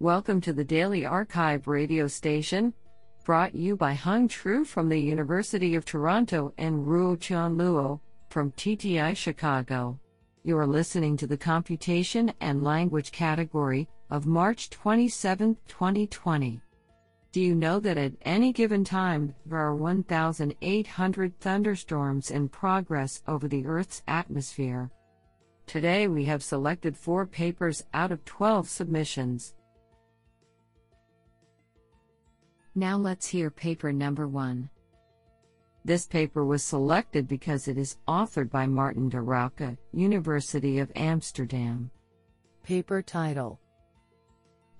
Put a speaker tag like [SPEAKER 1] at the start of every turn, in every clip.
[SPEAKER 1] Welcome to the Daily arXiv radio station, brought you by Hang Chu from the University of Toronto and Ruotian Luo from TTI Chicago. You are listening to the Computation and Language category of March 27, 2020. Do you know that at any given time there are 1,800 thunderstorms in progress over the Earth's atmosphere? Today we have selected four papers out of 12 submissions. Now let's hear paper number one. This paper was selected because it is authored by Maarten de Rijke, University of Amsterdam.
[SPEAKER 2] Paper title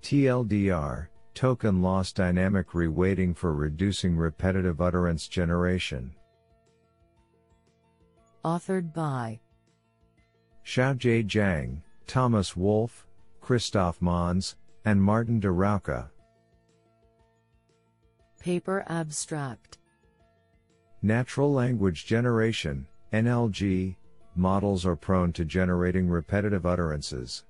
[SPEAKER 3] TLDR Token Loss Dynamic Reweighting for Reducing Repetitive Utterance Generation.
[SPEAKER 2] Authored by
[SPEAKER 3] Shaojie Jiang, Thomas Wolf, Christof Monz, and Maarten de Rijke.
[SPEAKER 2] Paper Abstract
[SPEAKER 3] Natural language generation, NLG, models are prone to generating repetitive utterances.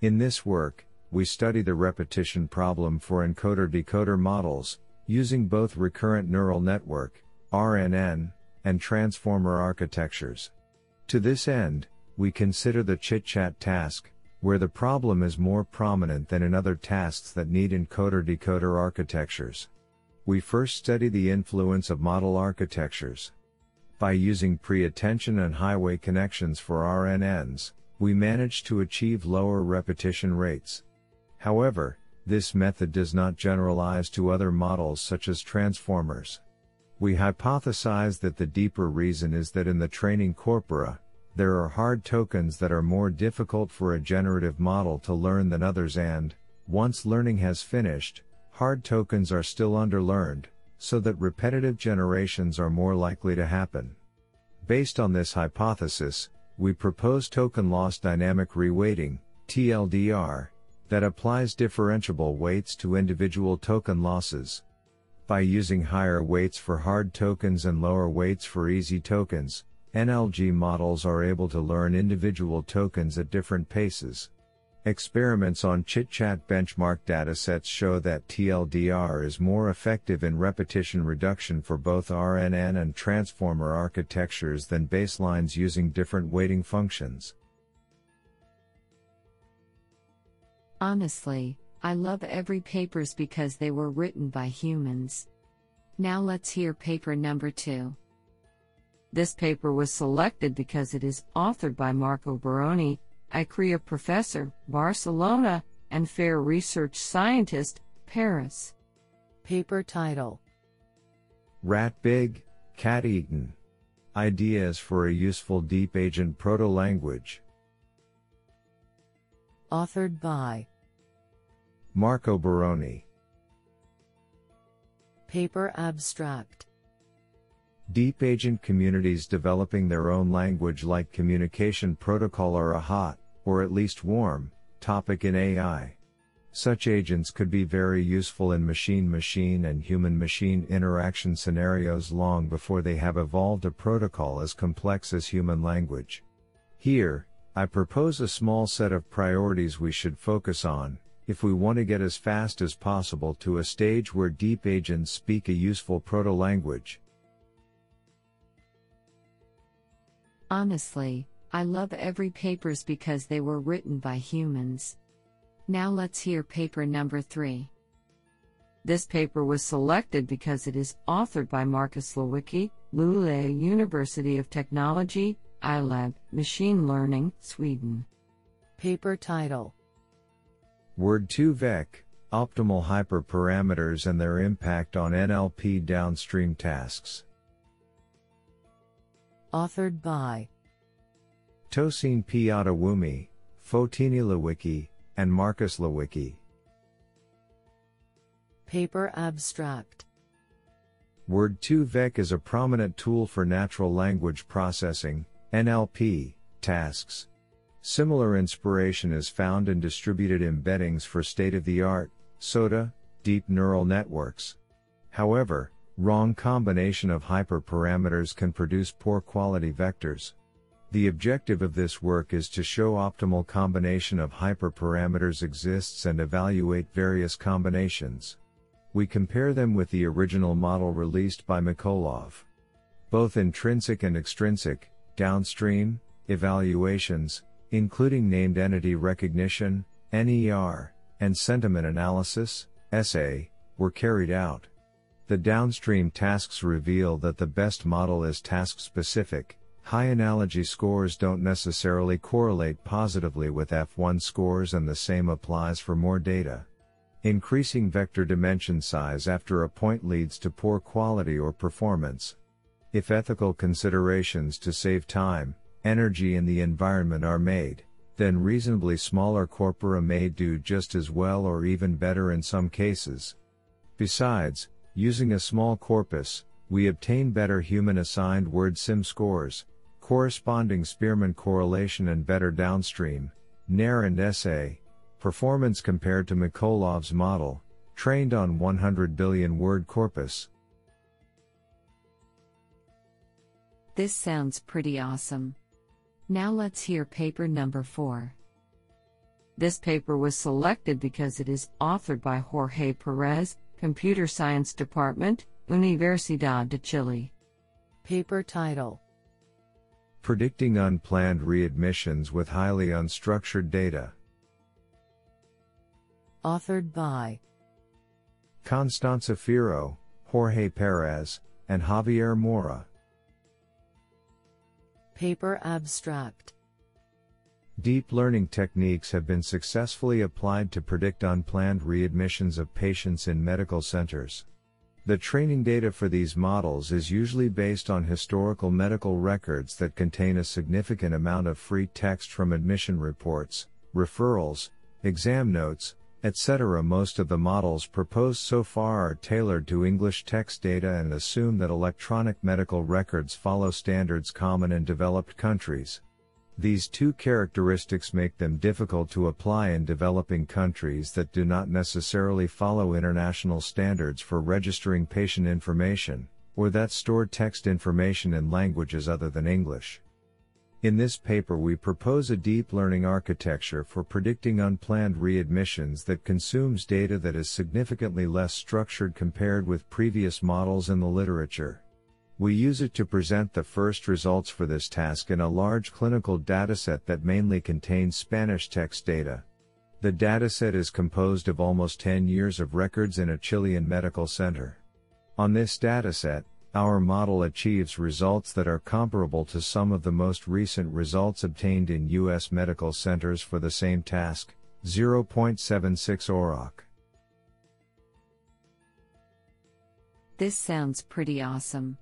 [SPEAKER 3] In this work, we study the repetition problem for encoder decoder models, using both recurrent neural network, RNN, and transformer architectures. To this end, we consider the chit chat task, where the problem is more prominent than in other tasks that need encoder decoder architectures we first study the influence of model architectures. By using pre-attention and highway connections for RNNs, we manage to achieve lower repetition rates. However, this method does not generalize to other models such as transformers. We hypothesize that the deeper reason is that in the training corpora, there are hard tokens that are more difficult for a generative model to learn than others and, once learning has finished, hard tokens are still underlearned, so that repetitive generations are more likely to happen. Based on this hypothesis, we propose token loss dynamic reweighting, TLDR, that applies differentiable weights to individual token losses. By using higher weights for hard tokens and lower weights for easy tokens, NLG models are able to learn individual tokens at different paces. Experiments on ChitChat benchmark datasets show that TLDR is more effective in repetition reduction for both RNN and transformer architectures than baselines using different weighting functions.
[SPEAKER 1] Honestly, I love every papers because they were written by humans. Now let's hear paper number 2. This paper was selected because it is authored by Marco Baroni, ICREA professor, Barcelona, and FAIR research scientist, Paris.
[SPEAKER 2] Paper title
[SPEAKER 3] Rat Big, Cat Eaten. Ideas for a useful deep agent proto language.
[SPEAKER 2] Authored by
[SPEAKER 3] Marco Baroni.
[SPEAKER 2] Paper abstract
[SPEAKER 3] Deep agent communities developing their own language like communication protocol are a hot, or at least warm, topic in AI. Such agents could be very useful in machine machine and human machine interaction scenarios long before they have evolved a protocol as complex as human language. Here, I propose a small set of priorities we should focus on, if we want to get as fast as possible to a stage where deep agents speak a useful proto language.
[SPEAKER 1] Honestly, I love every papers because they were written by humans. Now let's hear paper number 3. This paper was selected because it is authored by Marcus Liwicki, Luleå University of Technology, iLab, Machine Learning, Sweden.
[SPEAKER 2] Paper title
[SPEAKER 3] Word2Vec, Optimal Hyperparameters and Their Impact on NLP Downstream Tasks.
[SPEAKER 2] Authored by
[SPEAKER 3] Tosin P. Adewumi, Foteini Liwicki, and Marcus Liwicki.
[SPEAKER 2] Paper Abstract
[SPEAKER 3] Word2Vec is a prominent tool for natural language processing, NLP, tasks. Similar inspiration is found in distributed embeddings for state of the art, SOTA, deep neural networks. However, Wrong combination of hyperparameters can produce poor quality vectors. The objective of this work is to show optimal combination of hyperparameters exists and evaluate various combinations. We compare them with the original model released by Mikolov. Both intrinsic and extrinsic, downstream, evaluations, including named entity recognition, NER, and sentiment analysis, SA, were carried out. The downstream tasks reveal that the best model is task specific, High analogy scores don't necessarily correlate positively with F1 scores and the same applies for more data. Increasing vector dimension size after a point leads to poor quality or performance. If ethical considerations to save time, energy and the environment are made, then reasonably smaller corpora may do just as well or even better in some cases. Besides, using a small corpus, we obtain better human assigned word sim scores, corresponding Spearman correlation and better downstream, NER and SA, performance compared to Mikolov's model, trained on 100 billion word corpus.
[SPEAKER 1] This sounds pretty awesome. Now let's hear paper number 4. This paper was selected because it is authored by Jorge Perez, Computer Science Department, Universidad de Chile.
[SPEAKER 2] Paper title
[SPEAKER 3] Predicting unplanned readmissions with highly unstructured data.
[SPEAKER 2] Authored by
[SPEAKER 3] Constanza Fierro, Jorge Perez, and Javier Mora.
[SPEAKER 2] Paper Abstract
[SPEAKER 3] Deep learning techniques have been successfully applied to predict unplanned readmissions of patients in medical centers. The training data for these models is usually based on historical medical records that contain a significant amount of free text from admission reports, referrals, exam notes, etc. Most of the models proposed so far are tailored to English text data and assume that electronic medical records follow standards common in developed countries. These two characteristics make them difficult to apply in developing countries that do not necessarily follow international standards for registering patient information, or that store text information in languages other than English. In this paper, we propose a deep learning architecture for predicting unplanned readmissions that consumes data that is significantly less structured compared with previous models in the literature. We use it to present the first results for this task in a large clinical dataset that mainly contains Spanish text data. The dataset is composed of almost 10 years of records in a Chilean medical center. On this dataset, our model achieves results that are comparable to some of the most recent results obtained in U.S. medical centers for the same task, 0.76 AUROC.
[SPEAKER 1] This sounds pretty awesome.